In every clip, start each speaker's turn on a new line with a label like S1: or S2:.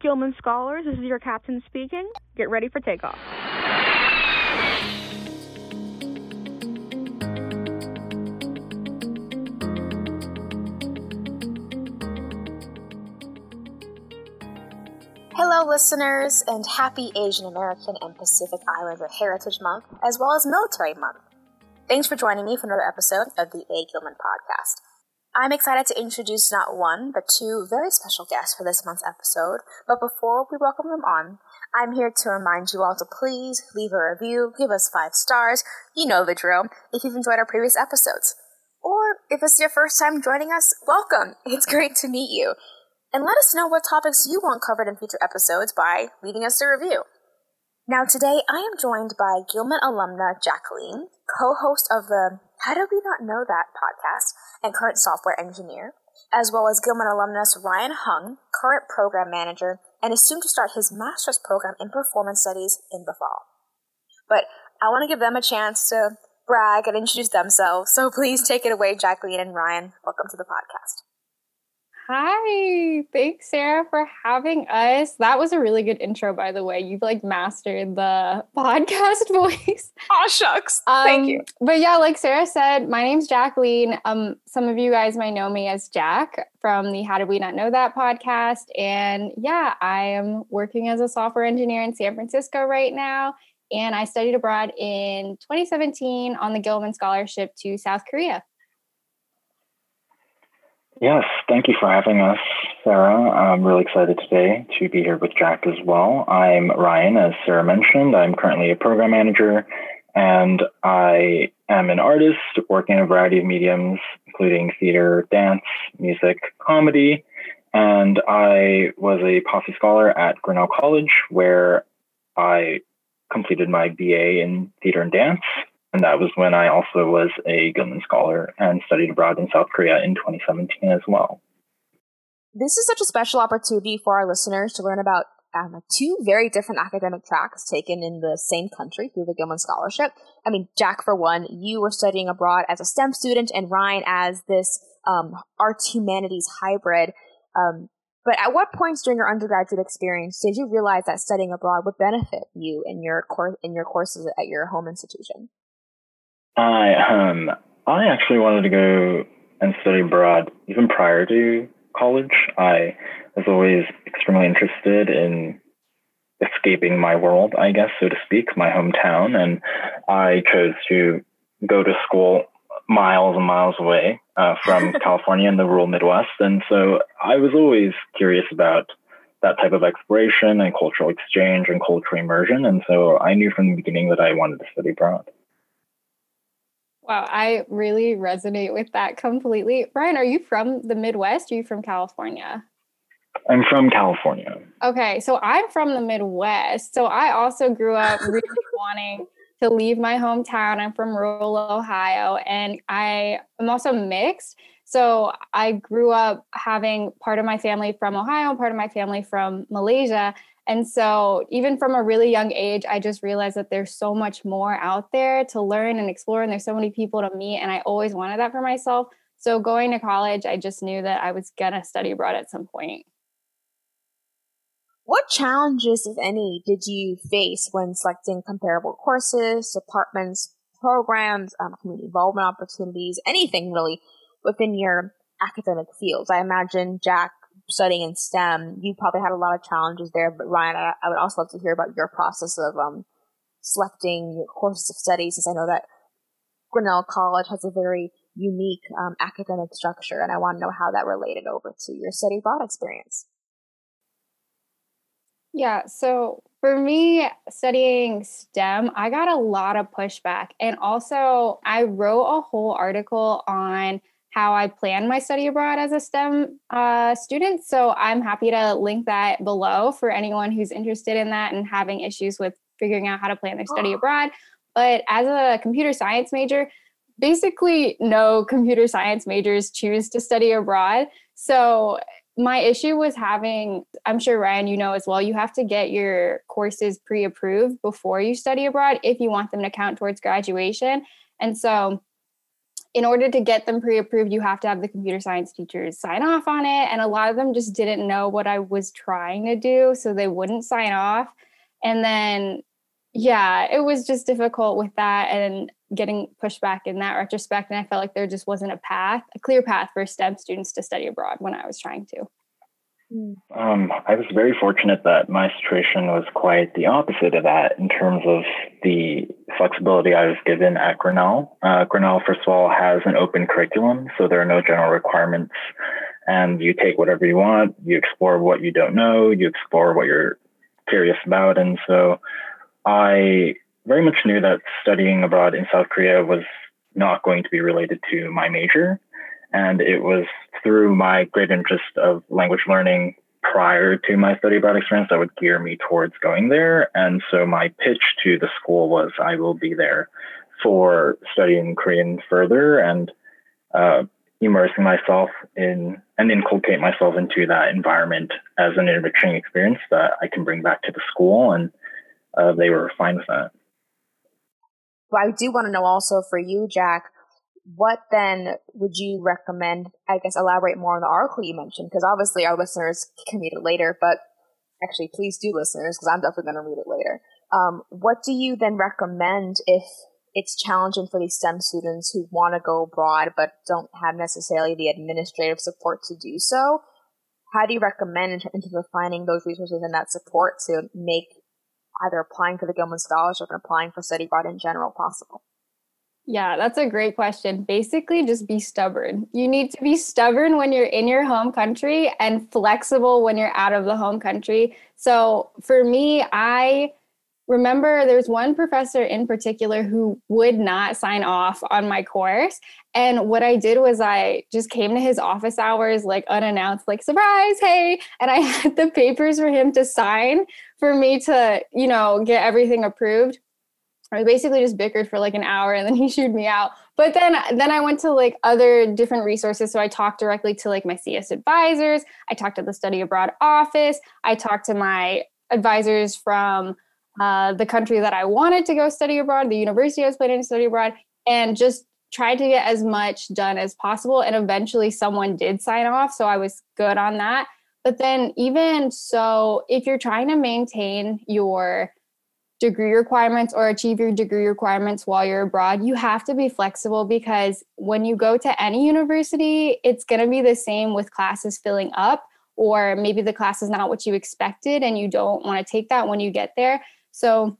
S1: Gilman Scholars, this is your captain speaking. Get ready for takeoff.
S2: Hello, listeners, and happy Asian American and Pacific Islander Heritage Month, as well as Military Month. Thanks for joining me for another episode of the A. Gilman Podcast. I'm excited to introduce not one, but two very special guests for this month's episode. But before we welcome them on, I'm here to remind you all to please leave a review, give us five stars, you know the drill, if you've enjoyed our previous episodes. Or if it's your first time joining us, welcome. It's great to meet you. And let us know what topics you want covered in future episodes by leaving us a review. Now, today I am joined by Gilman alumna Jacqueline, co host of the How Did We Not Know That podcast and current software engineer, as well as Gilman alumnus Ryan Hung, current program manager, and is soon to start his master's program in performance studies in the fall. But I want to give them a chance to brag and introduce themselves, so please take it away, Jacqueline and Ryan. Welcome to the podcast.
S3: Hi, thanks Sarah for having us. That was a really good intro, by the way. You've like mastered the podcast voice.
S2: Aw, shucks. Um, Thank you.
S3: But yeah, like Sarah said, my name's Jacqueline. Um, some of you guys might know me as Jack from the How Did We Not Know That podcast. And yeah, I am working as a software engineer in San Francisco right now. And I studied abroad in 2017 on the Gilman Scholarship to South Korea.
S4: Yes, thank you for having us, Sarah. I'm really excited today to be here with Jack as well. I'm Ryan, as Sarah mentioned. I'm currently a program manager and I am an artist working in a variety of mediums, including theater, dance, music, comedy. And I was a Posse Scholar at Grinnell College, where I completed my BA in theater and dance and that was when I also was a Gilman Scholar and studied abroad in South Korea in 2017 as well.
S2: This is such a special opportunity for our listeners to learn about um, two very different academic tracks taken in the same country through the Gilman Scholarship. I mean, Jack, for one, you were studying abroad as a STEM student, and Ryan as this um, arts humanities hybrid. Um, but at what points during your undergraduate experience did you realize that studying abroad would benefit you in your course in your courses at your home institution?
S4: I um I actually wanted to go and study abroad even prior to college. I was always extremely interested in escaping my world, I guess, so to speak, my hometown, and I chose to go to school miles and miles away uh, from California in the rural Midwest, and so I was always curious about that type of exploration and cultural exchange and cultural immersion, and so I knew from the beginning that I wanted to study abroad.
S3: Wow, I really resonate with that completely. Ryan, are you from the Midwest? Are you from California?
S4: I'm from California.
S3: Okay, so I'm from the Midwest. So I also grew up really wanting to leave my hometown. I'm from rural Ohio and I am also mixed. So I grew up having part of my family from Ohio part of my family from Malaysia. And so, even from a really young age, I just realized that there's so much more out there to learn and explore, and there's so many people to meet. And I always wanted that for myself. So, going to college, I just knew that I was going to study abroad at some point.
S2: What challenges, if any, did you face when selecting comparable courses, departments, programs, um, community involvement opportunities, anything really within your academic fields? I imagine, Jack, studying in STEM, you probably had a lot of challenges there. But Ryan, I, I would also love to hear about your process of um, selecting your courses of study, since I know that Grinnell College has a very unique um, academic structure, and I want to know how that related over to your study abroad experience.
S3: Yeah, so for me, studying STEM, I got a lot of pushback. And also, I wrote a whole article on how I plan my study abroad as a STEM uh, student. So I'm happy to link that below for anyone who's interested in that and having issues with figuring out how to plan their study abroad. But as a computer science major, basically no computer science majors choose to study abroad. So my issue was having, I'm sure Ryan, you know as well, you have to get your courses pre approved before you study abroad if you want them to count towards graduation. And so in order to get them pre-approved you have to have the computer science teachers sign off on it. And a lot of them just didn't know what i was trying to do so they wouldn't sign off. And then yeah it was just difficult with that and getting pushback in that retrospect. And i felt like there just wasn't a path a clear path for stem students to study abroad when i was trying to.
S4: Um, I was very fortunate that my situation was quite the opposite of that in terms of the flexibility I was given at Grinnell. Uh, Grinnell, first of all, has an open curriculum, so there are no general requirements, and you take whatever you want. You explore what you don't know. You explore what you're curious about, and so I very much knew that studying abroad in South Korea was not going to be related to my major. And it was through my great interest of language learning prior to my study abroad experience that would gear me towards going there. And so my pitch to the school was I will be there for studying Korean further and uh, immersing myself in and inculcate myself into that environment as an enriching experience that I can bring back to the school. And uh, they were fine with that.
S2: Well, I do want to know also for you, Jack, what then would you recommend? I guess elaborate more on the article you mentioned, because obviously our listeners can read it later, but actually, please do, listeners, because I'm definitely going to read it later. Um, what do you then recommend if it's challenging for these STEM students who want to go abroad but don't have necessarily the administrative support to do so? How do you recommend in terms of finding those resources and that support to make either applying for the Gilman Scholarship and applying for study abroad in general possible?
S3: Yeah, that's a great question. Basically, just be stubborn. You need to be stubborn when you're in your home country and flexible when you're out of the home country. So for me, I remember there's one professor in particular who would not sign off on my course. And what I did was I just came to his office hours like unannounced, like, surprise, hey. And I had the papers for him to sign for me to, you know, get everything approved. I basically just bickered for like an hour and then he shooed me out. But then then I went to like other different resources. So I talked directly to like my CS advisors. I talked to the study abroad office. I talked to my advisors from uh, the country that I wanted to go study abroad, the university I was planning to study abroad, and just tried to get as much done as possible. And eventually someone did sign off. So I was good on that. But then even so, if you're trying to maintain your degree requirements or achieve your degree requirements while you're abroad, you have to be flexible because when you go to any university, it's going to be the same with classes filling up, or maybe the class is not what you expected and you don't want to take that when you get there. So,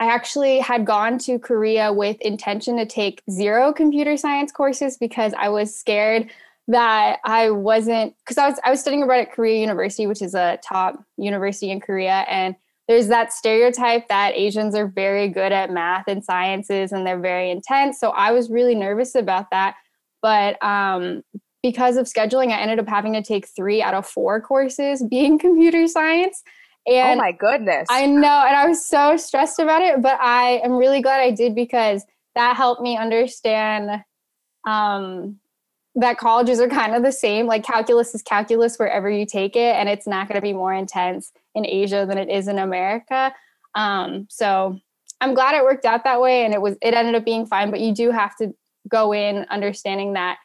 S3: I actually had gone to Korea with intention to take zero computer science courses because I was scared that I wasn't because I was I was studying abroad at Korea University, which is a top university in Korea, and there's that stereotype that Asians are very good at math and sciences and they're very intense. So I was really nervous about that. But um, because of scheduling, I ended up having to take three out of four courses being computer science.
S2: Oh and oh my goodness.
S3: I know. And I was so stressed about it, but I am really glad I did because that helped me understand um, that colleges are kind of the same. Like calculus is calculus wherever you take it, and it's not going to be more intense in Asia than it is in America. Um, so I'm glad it worked out that way, and it was it ended up being fine. But you do have to go in understanding that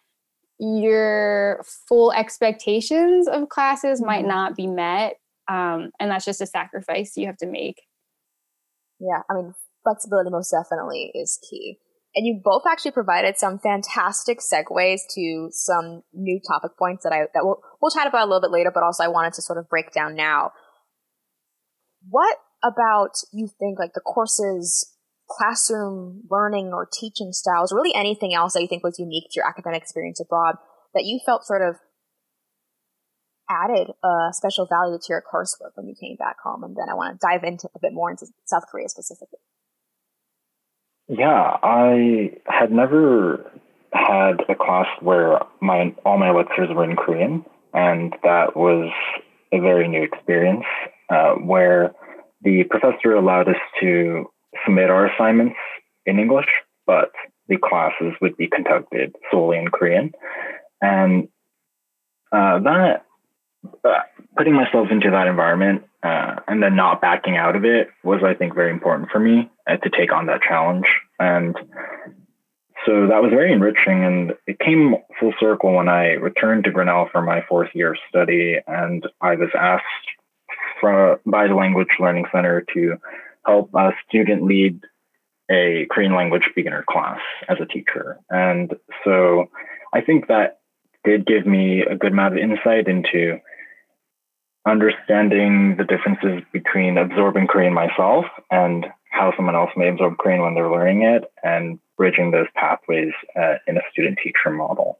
S3: your full expectations of classes might mm-hmm. not be met, um, and that's just a sacrifice you have to make.
S2: Yeah, I mean, flexibility most definitely is key. And you both actually provided some fantastic segues to some new topic points that I that we'll we'll chat about a little bit later, but also I wanted to sort of break down now. What about you think like the courses, classroom learning or teaching styles, or really anything else that you think was unique to your academic experience abroad that you felt sort of added a special value to your coursework when you came back home? And then I want to dive into a bit more into South Korea specifically.
S4: Yeah, I had never had a class where my all my lectures were in Korean, and that was a very new experience uh, where the professor allowed us to submit our assignments in English, but the classes would be conducted solely in Korean, and uh, that uh, putting myself into that environment uh, and then not backing out of it was, I think, very important for me uh, to take on that challenge. And so that was very enriching. And it came full circle when I returned to Grinnell for my fourth year of study. And I was asked from, by the Language Learning Center to help a student lead a Korean language beginner class as a teacher. And so I think that did give me a good amount of insight into understanding the differences between absorbing Korean myself and how someone else may absorb Korean when they're learning it and bridging those pathways uh, in a student teacher model.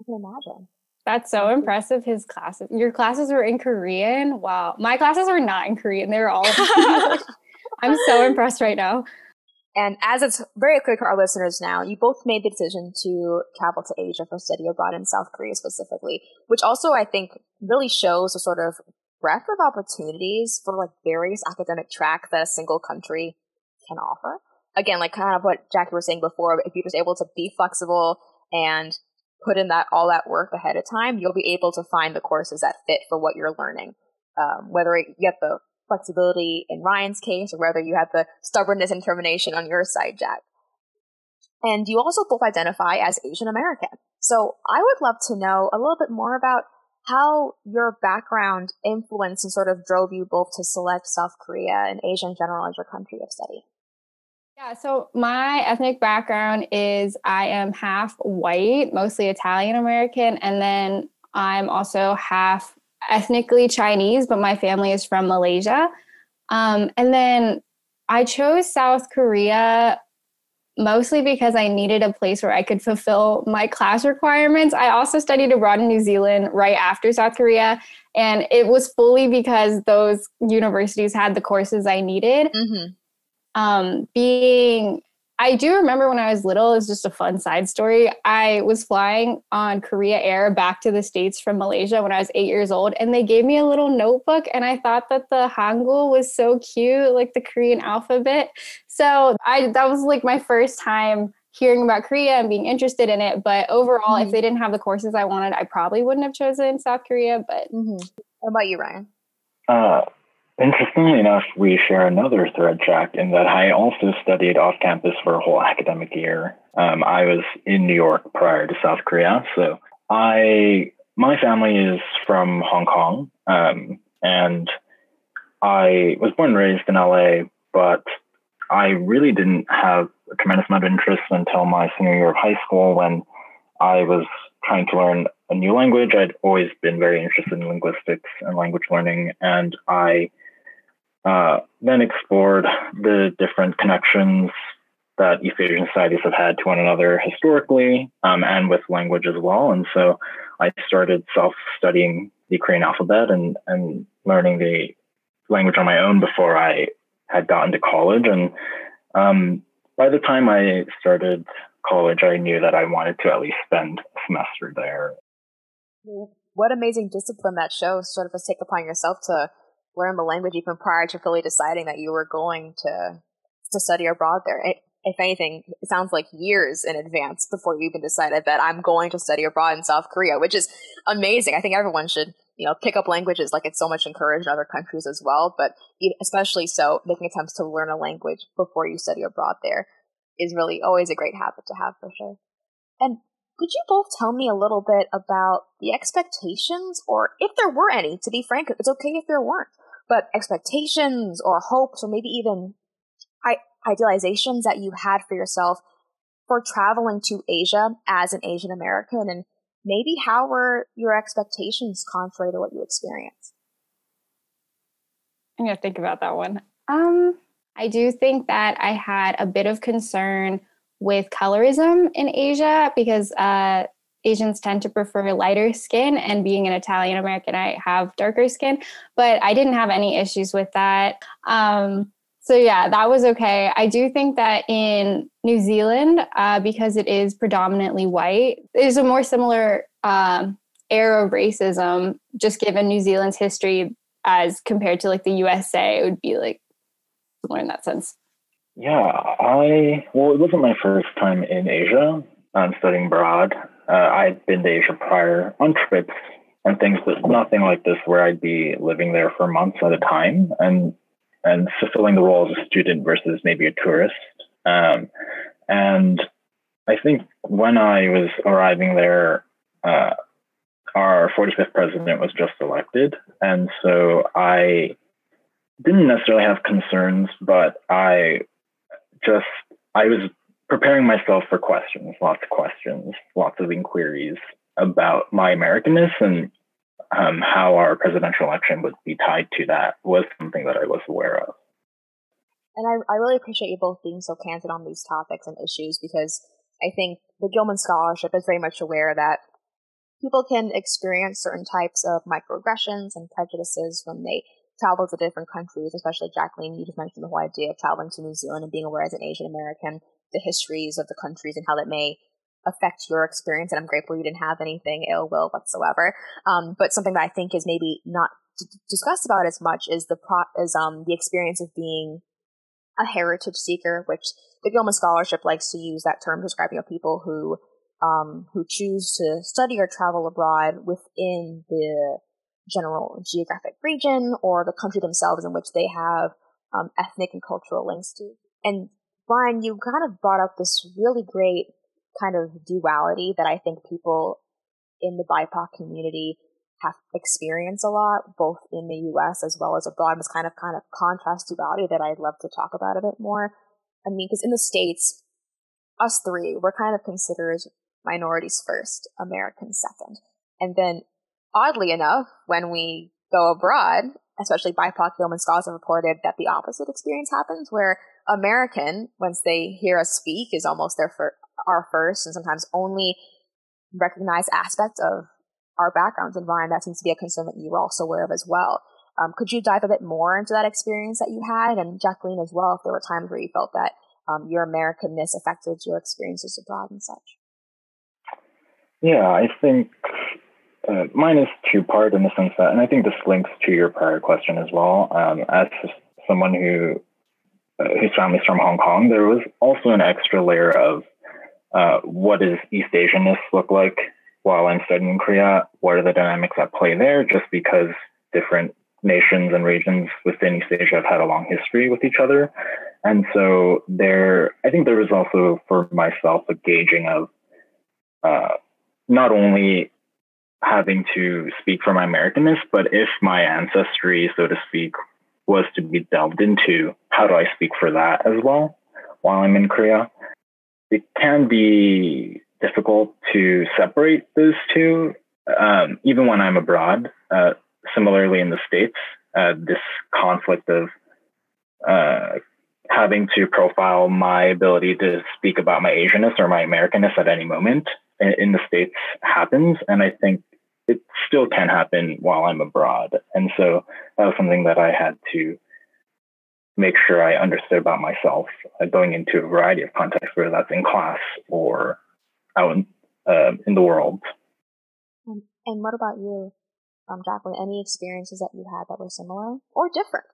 S2: I can imagine.
S3: That's so mm-hmm. impressive. His classes, your classes were in Korean. Wow. My classes were not in Korean. They were all I'm so impressed right now.
S2: And as it's very clear to our listeners now, you both made the decision to travel to Asia for study abroad in South Korea specifically, which also I think really shows a sort of breadth of opportunities for like various academic tracks that a single country can offer. Again, like kind of what Jackie was saying before, if you're just able to be flexible and put in that all that work ahead of time, you'll be able to find the courses that fit for what you're learning. Um, whether you get the flexibility in Ryan's case or whether you have the stubbornness and determination on your side, Jack. And you also both identify as Asian American. So I would love to know a little bit more about how your background influenced and sort of drove you both to select South Korea and Asia in general as your country of study.
S3: Yeah, so my ethnic background is I am half white, mostly Italian American, and then I'm also half ethnically Chinese, but my family is from Malaysia. Um, and then I chose South Korea mostly because I needed a place where I could fulfill my class requirements. I also studied abroad in New Zealand right after South Korea, and it was fully because those universities had the courses I needed. Mm-hmm. Um, being I do remember when I was little, it's just a fun side story. I was flying on Korea Air back to the States from Malaysia when I was eight years old, and they gave me a little notebook, and I thought that the Hangul was so cute, like the Korean alphabet. So I that was like my first time hearing about Korea and being interested in it. But overall, mm-hmm. if they didn't have the courses I wanted, I probably wouldn't have chosen South Korea. But
S2: mm-hmm. what about you, Ryan?
S4: Uh, Interestingly enough, we share another thread, Jack, in that I also studied off campus for a whole academic year. Um, I was in New York prior to South Korea, so I my family is from Hong Kong, um, and I was born and raised in LA, but I really didn't have a tremendous amount of interest until my senior year of high school when I was trying to learn a new language. I'd always been very interested in linguistics and language learning, and I uh, then explored the different connections that East Asian societies have had to one another historically um, and with language as well. And so I started self studying the Korean alphabet and, and learning the language on my own before I had gotten to college. And um, by the time I started college, I knew that I wanted to at least spend a semester there.
S2: What amazing discipline that shows, sort of a take upon yourself to learn the language even prior to fully deciding that you were going to to study abroad there. It, if anything, it sounds like years in advance before you even decided that I'm going to study abroad in South Korea, which is amazing. I think everyone should, you know, pick up languages like it's so much encouraged in other countries as well. But especially so, making attempts to learn a language before you study abroad there is really always a great habit to have for sure. And could you both tell me a little bit about the expectations, or if there were any, to be frank, it's okay if there weren't, but expectations or hopes or maybe even idealizations that you had for yourself for traveling to Asia as an Asian American and maybe how were your expectations contrary to what you experienced?
S3: I'm gonna think about that one. Um, I do think that I had a bit of concern with colorism in Asia because uh, Asians tend to prefer lighter skin, and being an Italian American, I have darker skin, but I didn't have any issues with that. Um, so, yeah, that was okay. I do think that in New Zealand, uh, because it is predominantly white, there's a more similar um, era of racism, just given New Zealand's history as compared to like the USA, it would be like similar in that sense.
S4: Yeah, I, well, it wasn't my first time in Asia. I'm studying abroad. Uh, I'd been to Asia prior on trips and things, but nothing like this where I'd be living there for months at a time and and fulfilling the role as a student versus maybe a tourist. Um, And I think when I was arriving there, uh, our 45th president was just elected. And so I didn't necessarily have concerns, but I just, I was preparing myself for questions, lots of questions, lots of inquiries about my Americanness and um, how our presidential election would be tied to that was something that I was aware of.
S2: And I, I really appreciate you both being so candid on these topics and issues because I think the Gilman Scholarship is very much aware that people can experience certain types of microaggressions and prejudices when they travel to different countries, especially Jacqueline, you just mentioned the whole idea of traveling to New Zealand and being aware as an Asian American, the histories of the countries and how that may affect your experience. And I'm grateful you didn't have anything ill will whatsoever. Um, but something that I think is maybe not discussed about as much is the pro- is um the experience of being a heritage seeker, which the Gilman Scholarship likes to use that term describing people who um, who choose to study or travel abroad within the general geographic region or the country themselves in which they have um, ethnic and cultural links to. And Ryan, you kind of brought up this really great kind of duality that I think people in the BIPOC community have experienced a lot, both in the US as well as abroad, this kind of kind of contrast duality that I'd love to talk about a bit more. I mean, because in the States, us three, we're kind of considered minorities first, Americans second. And then, oddly enough, when we go abroad, especially BIPOC Gilman scholars have reported that the opposite experience happens, where American, once they hear us speak, is almost their fir- our first and sometimes only recognized aspect of our backgrounds. And Ryan, that seems to be a concern that you were also aware of as well. Um, could you dive a bit more into that experience that you had, and Jacqueline as well, if there were times where you felt that um, your Americanness affected your experiences abroad and such?
S4: Yeah, I think uh, mine is two part in the sense that, and I think this links to your prior question as well. Um, as someone who uh, whose family's from Hong Kong, there was also an extra layer of uh, what does East Asianness look like while I'm studying in Korea? What are the dynamics at play there? Just because different nations and regions within East Asia have had a long history with each other. And so there, I think there was also for myself a gauging of uh, not only having to speak for my Americanness, but if my ancestry, so to speak, was to be delved into, how do I speak for that as well while I'm in Korea? It can be difficult to separate those two, um, even when I'm abroad. Uh, similarly, in the States, uh, this conflict of uh, having to profile my ability to speak about my Asianness or my Americanness at any moment in, in the States happens. And I think it still can happen while I'm abroad. And so that was something that I had to make sure I understood about myself uh, going into a variety of contexts, whether that's in class or out in, uh, in the world.
S2: And, and what about you, um, Jacqueline? Any experiences that you had that were similar or different?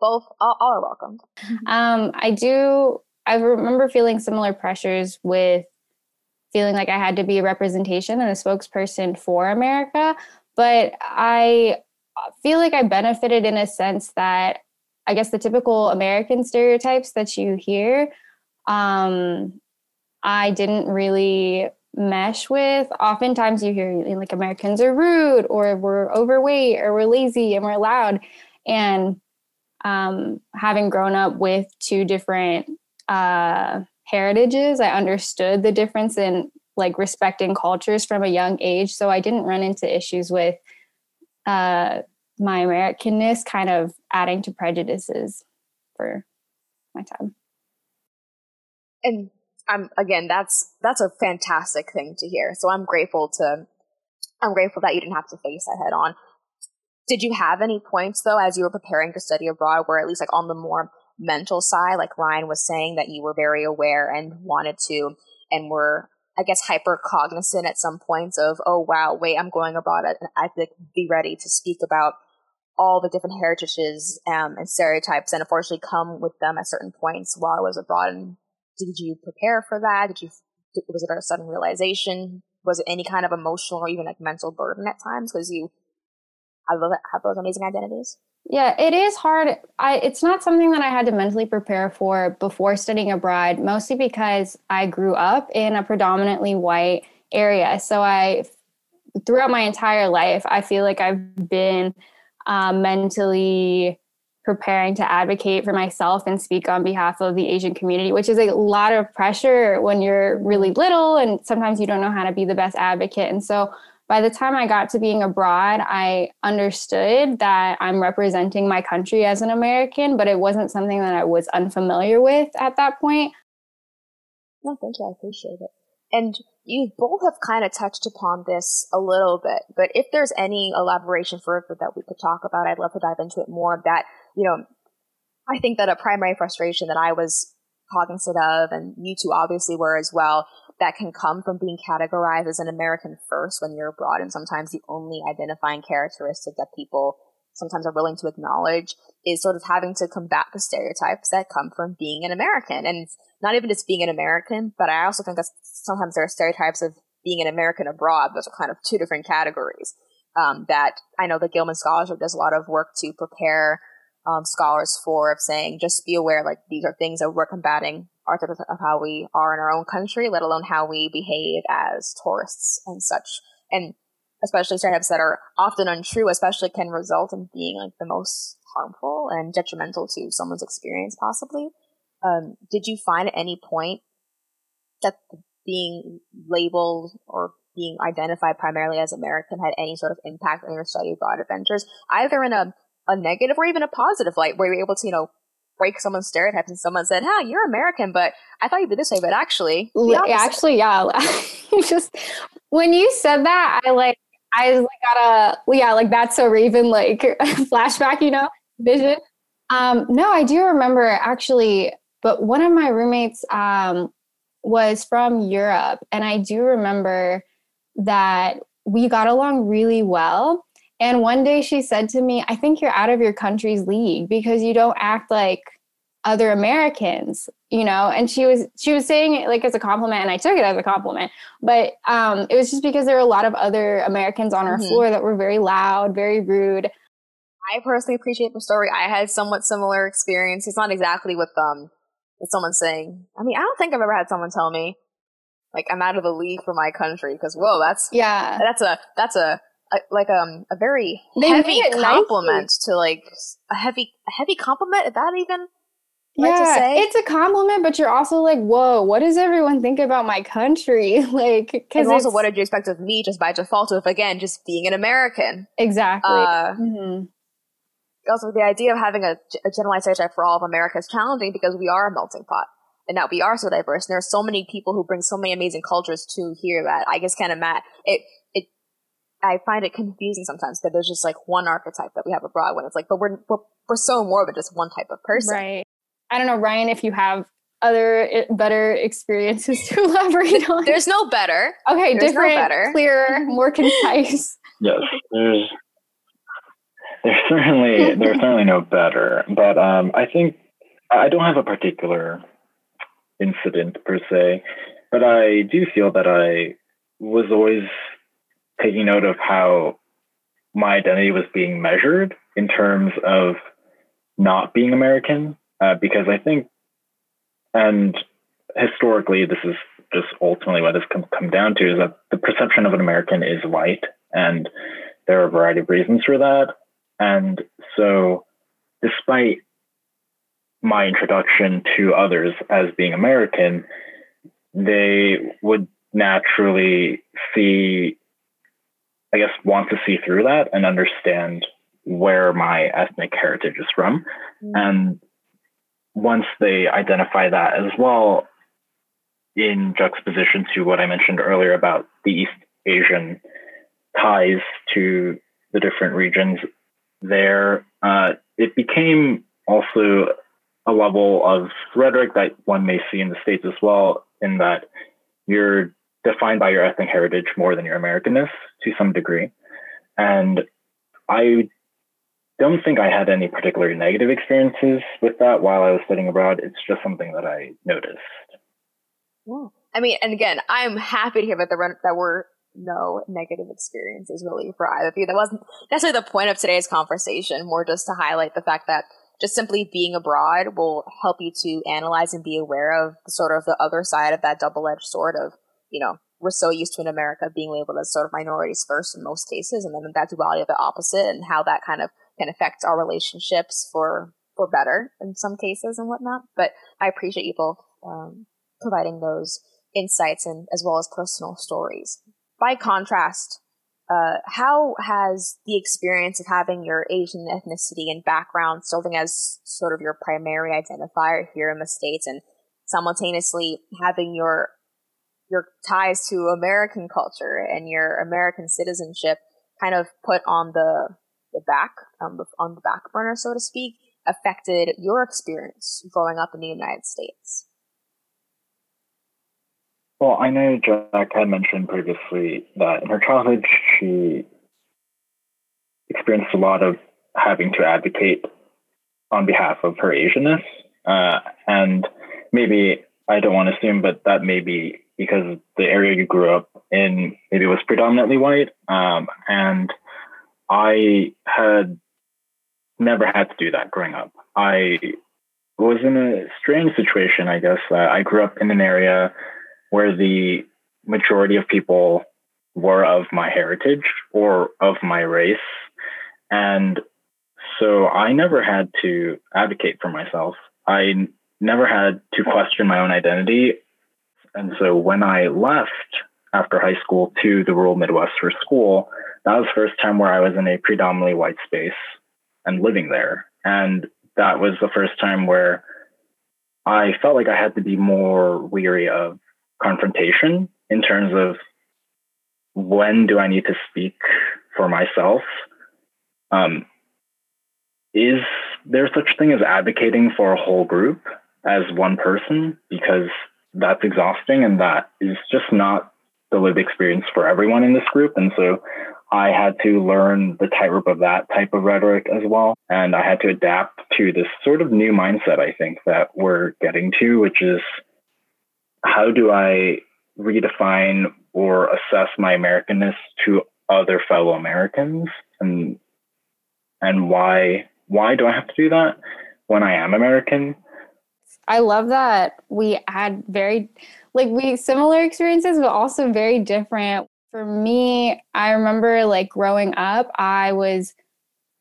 S2: Both, all, all are welcome.
S3: Um, I do. I remember feeling similar pressures with feeling like I had to be a representation and a spokesperson for America. But I feel like I benefited in a sense that I guess the typical American stereotypes that you hear, um, I didn't really mesh with. Oftentimes you hear like Americans are rude or we're overweight or we're lazy and we're loud. And um, having grown up with two different uh, heritages, I understood the difference in like respecting cultures from a young age. So I didn't run into issues with uh, my Americanness kind of adding to prejudices for my time.
S2: And I'm again, that's that's a fantastic thing to hear. So I'm grateful to I'm grateful that you didn't have to face that head on. Did you have any points though as you were preparing to study abroad where at least like on the more mental side, like Ryan was saying, that you were very aware and wanted to and were I guess hyper cognizant at some points of, oh wow, wait, I'm going abroad. I have to be ready to speak about all the different heritages um, and stereotypes, and unfortunately come with them at certain points while I was abroad. And did you prepare for that? Did you? Was it a sudden realization? Was it any kind of emotional or even like mental burden at times because you have those, have those amazing identities?
S3: Yeah, it is hard. I it's not something that I had to mentally prepare for before studying abroad, mostly because I grew up in a predominantly white area. So I throughout my entire life, I feel like I've been um, mentally preparing to advocate for myself and speak on behalf of the Asian community, which is a lot of pressure when you're really little and sometimes you don't know how to be the best advocate. And so by the time I got to being abroad, I understood that I'm representing my country as an American, but it wasn't something that I was unfamiliar with at that point.
S2: No, thank you. I appreciate it. And you both have kind of touched upon this a little bit, but if there's any elaboration further that we could talk about, I'd love to dive into it more. That, you know, I think that a primary frustration that I was cognizant of, and you two obviously were as well, that can come from being categorized as an American first when you're abroad, and sometimes the only identifying characteristic that people sometimes are willing to acknowledge is sort of having to combat the stereotypes that come from being an American. And not even just being an American, but I also think that sometimes there are stereotypes of being an American abroad. Those are kind of two different categories. Um, that I know the Gilman Scholarship does a lot of work to prepare um, scholars for, of saying just be aware, like these are things that we're combating archetypes of how we are in our own country, let alone how we behave as tourists and such. And especially stereotypes that are often untrue, especially can result in being like the most harmful and detrimental to someone's experience, possibly. Um, did you find at any point that being labeled or being identified primarily as American had any sort of impact on your study abroad adventures, either in a, a negative or even a positive light, where you're able to, you know, break someone's stereotypes and someone said, "Huh, you're American, but I thought you'd be this way." But actually, yeah.
S3: actually, yeah. just when you said that, I like I like got a yeah, like that's a Raven like flashback, you know, vision. Um, no, I do remember actually, but one of my roommates um, was from Europe, and I do remember that we got along really well. And one day she said to me, I think you're out of your country's league because you don't act like other Americans, you know, and she was she was saying it like as a compliment and I took it as a compliment. But um it was just because there were a lot of other Americans on our mm-hmm. floor that were very loud, very rude.
S2: I personally appreciate the story. I had somewhat similar experience. It's not exactly with um with someone saying I mean, I don't think I've ever had someone tell me like I'm out of the league for my country because whoa, that's
S3: yeah.
S2: That's a that's a a, like um a very they heavy compliment nicely. to like a heavy a heavy compliment. Is that even
S3: yeah, it's a compliment, but you're also like, whoa, what does everyone think about my country? like,
S2: because also, what did you expect of me just by default of again just being an American?
S3: Exactly. Uh, mm-hmm.
S2: Also, the idea of having a, a generalized stereotype for all of America is challenging because we are a melting pot, and now we are so diverse. And there are so many people who bring so many amazing cultures to here that I just can't imagine it. It I find it confusing sometimes that there's just like one archetype that we have abroad when it's like, but we're we're, we're so more than just one type of person.
S3: Right. I don't know, Ryan, if you have other eh, better experiences to elaborate on.
S2: There's no better.
S3: Okay, there's different, no better. clearer, more concise.
S4: yes, there's there's certainly there's certainly no better, but um, I think I don't have a particular incident per se, but I do feel that I was always taking note of how my identity was being measured in terms of not being American uh, because I think, and historically, this is just ultimately what this comes come down to is that the perception of an American is white, and there are a variety of reasons for that. And so, despite my introduction to others as being American, they would naturally see, I guess, want to see through that and understand where my ethnic heritage is from. Mm-hmm. And once they identify that as well, in juxtaposition to what I mentioned earlier about the East Asian ties to the different regions there, uh, it became also a level of rhetoric that one may see in the States as well, in that you're defined by your ethnic heritage more than your Americanness to some degree. And I don't think I had any particular negative experiences with that while I was studying abroad. It's just something that I noticed.
S2: Yeah. I mean, and again, I'm happy to hear that the that we're no negative experiences really for either of you. That wasn't necessarily the point of today's conversation, more just to highlight the fact that just simply being abroad will help you to analyze and be aware of sort of the other side of that double-edged sword of, you know, we're so used to in America being labeled as sort of minorities first in most cases, and then that duality of the opposite and how that kind of can affect our relationships for for better in some cases and whatnot. But I appreciate you both um, providing those insights and as well as personal stories. By contrast, uh, how has the experience of having your Asian ethnicity and background serving as sort of your primary identifier here in the States and simultaneously having your your ties to American culture and your American citizenship kind of put on the the back um, on the back burner, so to speak, affected your experience growing up in the United States?
S4: Well, I know Jack had mentioned previously that in her childhood she experienced a lot of having to advocate on behalf of her Asianness. Uh, and maybe I don't want to assume, but that may be because the area you grew up in maybe was predominantly white. Um, and I had never had to do that growing up. I was in a strange situation, I guess. Uh, I grew up in an area where the majority of people were of my heritage or of my race. And so I never had to advocate for myself. I never had to question my own identity. And so when I left after high school to the rural Midwest for school, that was the first time where I was in a predominantly white space and living there. And that was the first time where I felt like I had to be more weary of confrontation in terms of when do I need to speak for myself? Um, is there such thing as advocating for a whole group as one person? Because that's exhausting and that is just not the lived experience for everyone in this group. And so I had to learn the tightrope of that type of rhetoric as well. And I had to adapt to this sort of new mindset, I think, that we're getting to, which is how do I redefine or assess my Americanness to other fellow Americans and and why why do I have to do that when I am American?
S3: I love that we had very like we similar experiences but also very different. For me, I remember like growing up, I was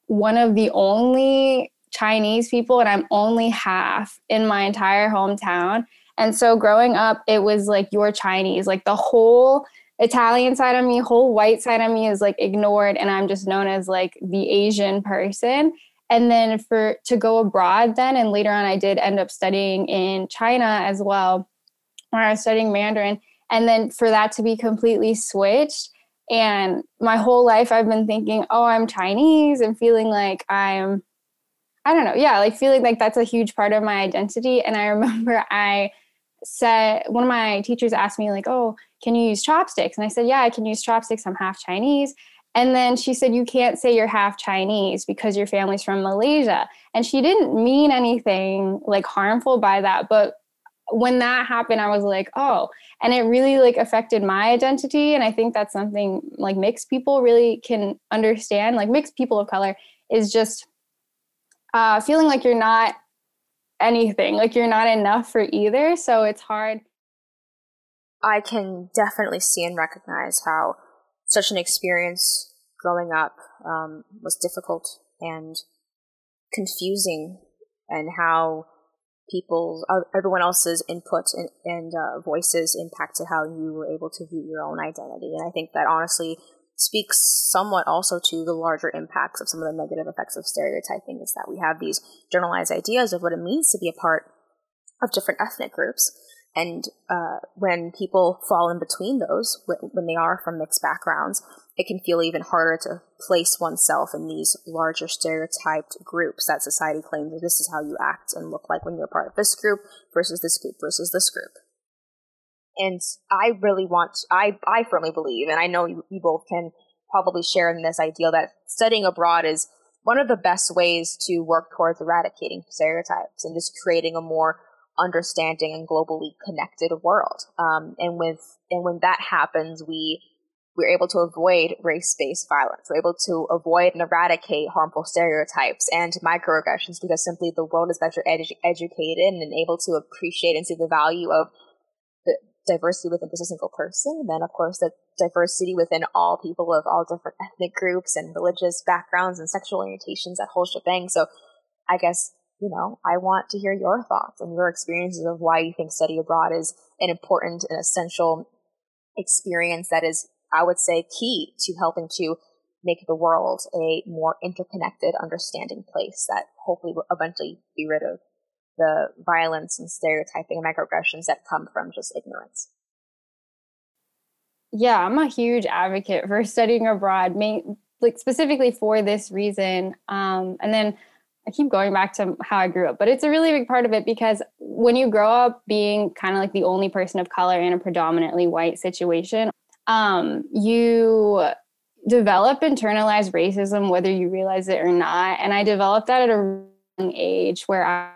S3: one of the only Chinese people and I'm only half in my entire hometown. And so growing up, it was like you're Chinese, like the whole Italian side of me, whole white side of me is like ignored, and I'm just known as like the Asian person. And then for to go abroad, then and later on, I did end up studying in China as well, where I was studying Mandarin. And then for that to be completely switched, and my whole life I've been thinking, oh, I'm Chinese, and feeling like I'm, I don't know, yeah, like feeling like that's a huge part of my identity. And I remember I said one of my teachers asked me like oh can you use chopsticks and i said yeah i can use chopsticks i'm half chinese and then she said you can't say you're half chinese because your family's from malaysia and she didn't mean anything like harmful by that but when that happened i was like oh and it really like affected my identity and i think that's something like mixed people really can understand like mixed people of color is just uh, feeling like you're not anything. Like you're not enough for either. So it's hard.
S2: I can definitely see and recognize how such an experience growing up um, was difficult and confusing, and how people, uh, everyone else's input and, and uh, voices impacted how you were able to view your own identity. And I think that honestly speaks somewhat also to the larger impacts of some of the negative effects of stereotyping is that we have these generalized ideas of what it means to be a part of different ethnic groups. And uh, when people fall in between those, when they are from mixed backgrounds, it can feel even harder to place oneself in these larger stereotyped groups that society claims that this is how you act and look like when you're part of this group versus this group versus this group. And I really want, I, I firmly believe, and I know you, you both can probably share in this idea that studying abroad is one of the best ways to work towards eradicating stereotypes and just creating a more understanding and globally connected world. Um, and with and when that happens, we we're able to avoid race-based violence. We're able to avoid and eradicate harmful stereotypes and microaggressions because simply the world is better edu- educated and able to appreciate and see the value of the diversity within just a single person. And then, of course, the diversity within all people of all different ethnic groups and religious backgrounds and sexual orientations, that whole shebang. So I guess, you know, I want to hear your thoughts and your experiences of why you think study abroad is an important and essential experience that is I would say, key to helping to make the world a more interconnected, understanding place that hopefully will eventually be rid of the violence and stereotyping and microaggressions that come from just ignorance.
S3: Yeah, I'm a huge advocate for studying abroad, like specifically for this reason. Um, and then I keep going back to how I grew up, but it's a really big part of it because when you grow up being kind of like the only person of color in a predominantly white situation, um, you develop internalized racism whether you realize it or not and i developed that at a young age where i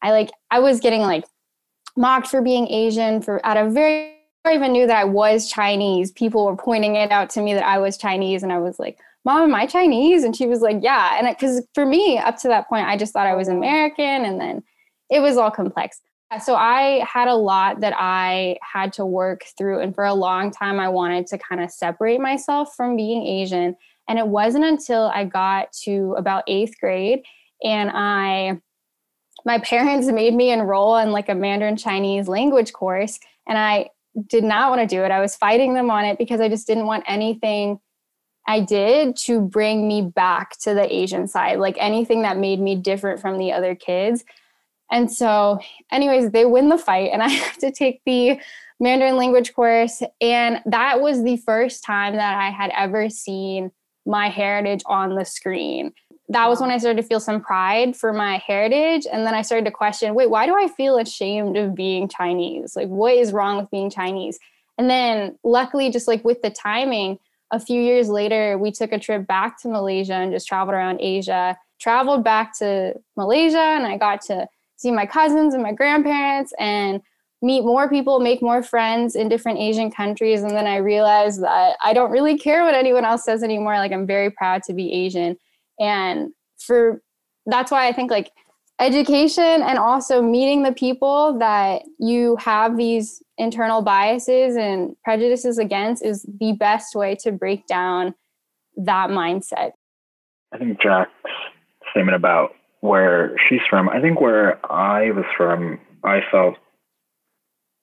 S3: i like i was getting like mocked for being asian for at a very I even knew that I was Chinese. People were pointing it out to me that I was Chinese, and I was like, "Mom, am I Chinese?" And she was like, "Yeah." And because for me, up to that point, I just thought I was American, and then it was all complex. So I had a lot that I had to work through. And for a long time, I wanted to kind of separate myself from being Asian. And it wasn't until I got to about eighth grade and I, my parents made me enroll in like a Mandarin Chinese language course. And I did not want to do it. I was fighting them on it because I just didn't want anything I did to bring me back to the Asian side, like anything that made me different from the other kids. And so, anyways, they win the fight, and I have to take the Mandarin language course. And that was the first time that I had ever seen my heritage on the screen. That was when I started to feel some pride for my heritage. And then I started to question wait, why do I feel ashamed of being Chinese? Like, what is wrong with being Chinese? And then, luckily, just like with the timing, a few years later, we took a trip back to Malaysia and just traveled around Asia. Traveled back to Malaysia, and I got to see my cousins and my grandparents and meet more people, make more friends in different Asian countries. And then I realized that I don't really care what anyone else says anymore. Like I'm very proud to be Asian. And for that's why I think like education and also meeting the people that you have these internal biases and prejudices against is the best way to break down that mindset.
S4: I think Jack's statement about where she's from. I think where I was from, I felt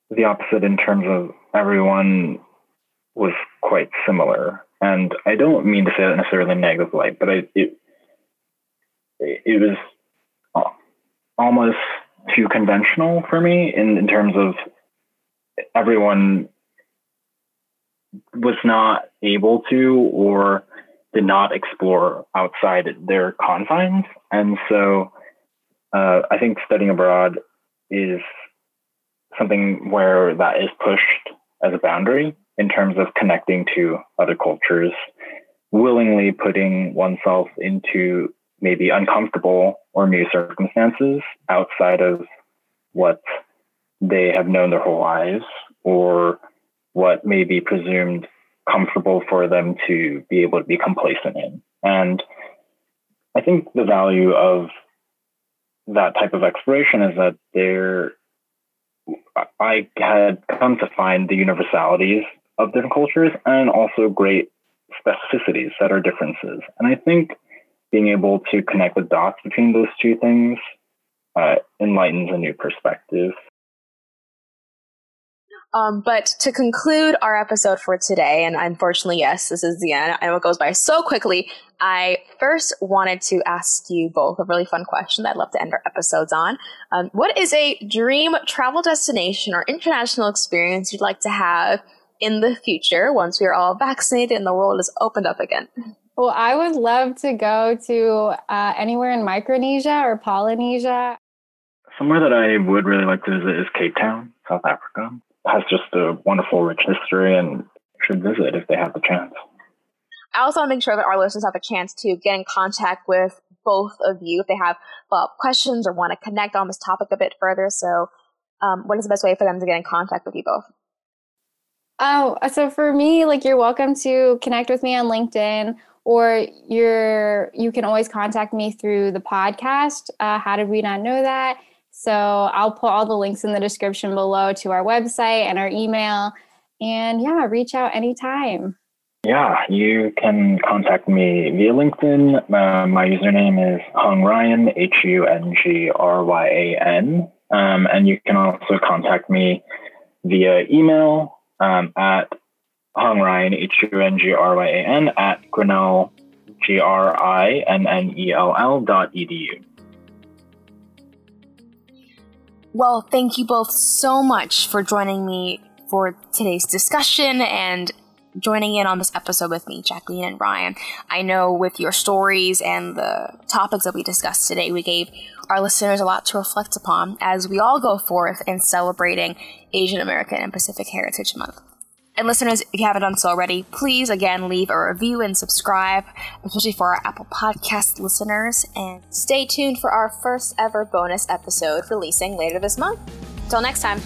S4: the opposite in terms of everyone was quite similar. And I don't mean to say that necessarily in a negative light, but I, it, it was uh, almost too conventional for me in, in terms of everyone was not able to or did not explore outside their confines. And so uh, I think studying abroad is something where that is pushed as a boundary in terms of connecting to other cultures, willingly putting oneself into maybe uncomfortable or new circumstances outside of what they have known their whole lives or what may be presumed comfortable for them to be able to be complacent in. And I think the value of that type of exploration is that there, I had come to find the universalities of different cultures and also great specificities that are differences. And I think being able to connect the dots between those two things uh, enlightens a new perspective
S2: um, but to conclude our episode for today, and unfortunately, yes, this is the end. I know it goes by so quickly. I first wanted to ask you both a really fun question that I'd love to end our episodes on. Um, what is a dream travel destination or international experience you'd like to have in the future once we are all vaccinated and the world is opened up again?
S3: Well, I would love to go to uh, anywhere in Micronesia or Polynesia.
S4: Somewhere that I would really like to visit is Cape Town, South Africa has just a wonderful, rich history and should visit if they have the chance.
S2: I also want to make sure that our listeners have a chance to get in contact with both of you if they have follow-up questions or want to connect on this topic a bit further. So, um, what is the best way for them to get in contact with you both?
S3: Oh, so for me, like you're welcome to connect with me on LinkedIn or you're you can always contact me through the podcast. Uh, How did we not know that? So I'll put all the links in the description below to our website and our email. And yeah, reach out anytime.
S4: Yeah, you can contact me via LinkedIn. Uh, my username is Hung Ryan, H U N G R Y A N. Um, and you can also contact me via email um, at Hung Ryan, H U N G R Y A N, at Grinnell, G R I N N E L L dot edu.
S2: Well, thank you both so much for joining me for today's discussion and joining in on this episode with me, Jacqueline and Ryan. I know with your stories and the topics that we discussed today, we gave our listeners a lot to reflect upon as we all go forth in celebrating Asian American and Pacific Heritage Month. And listeners, if you haven't done so already, please again leave a review and subscribe, especially for our Apple Podcast listeners. And stay tuned for our first ever bonus episode releasing later this month. Till next time.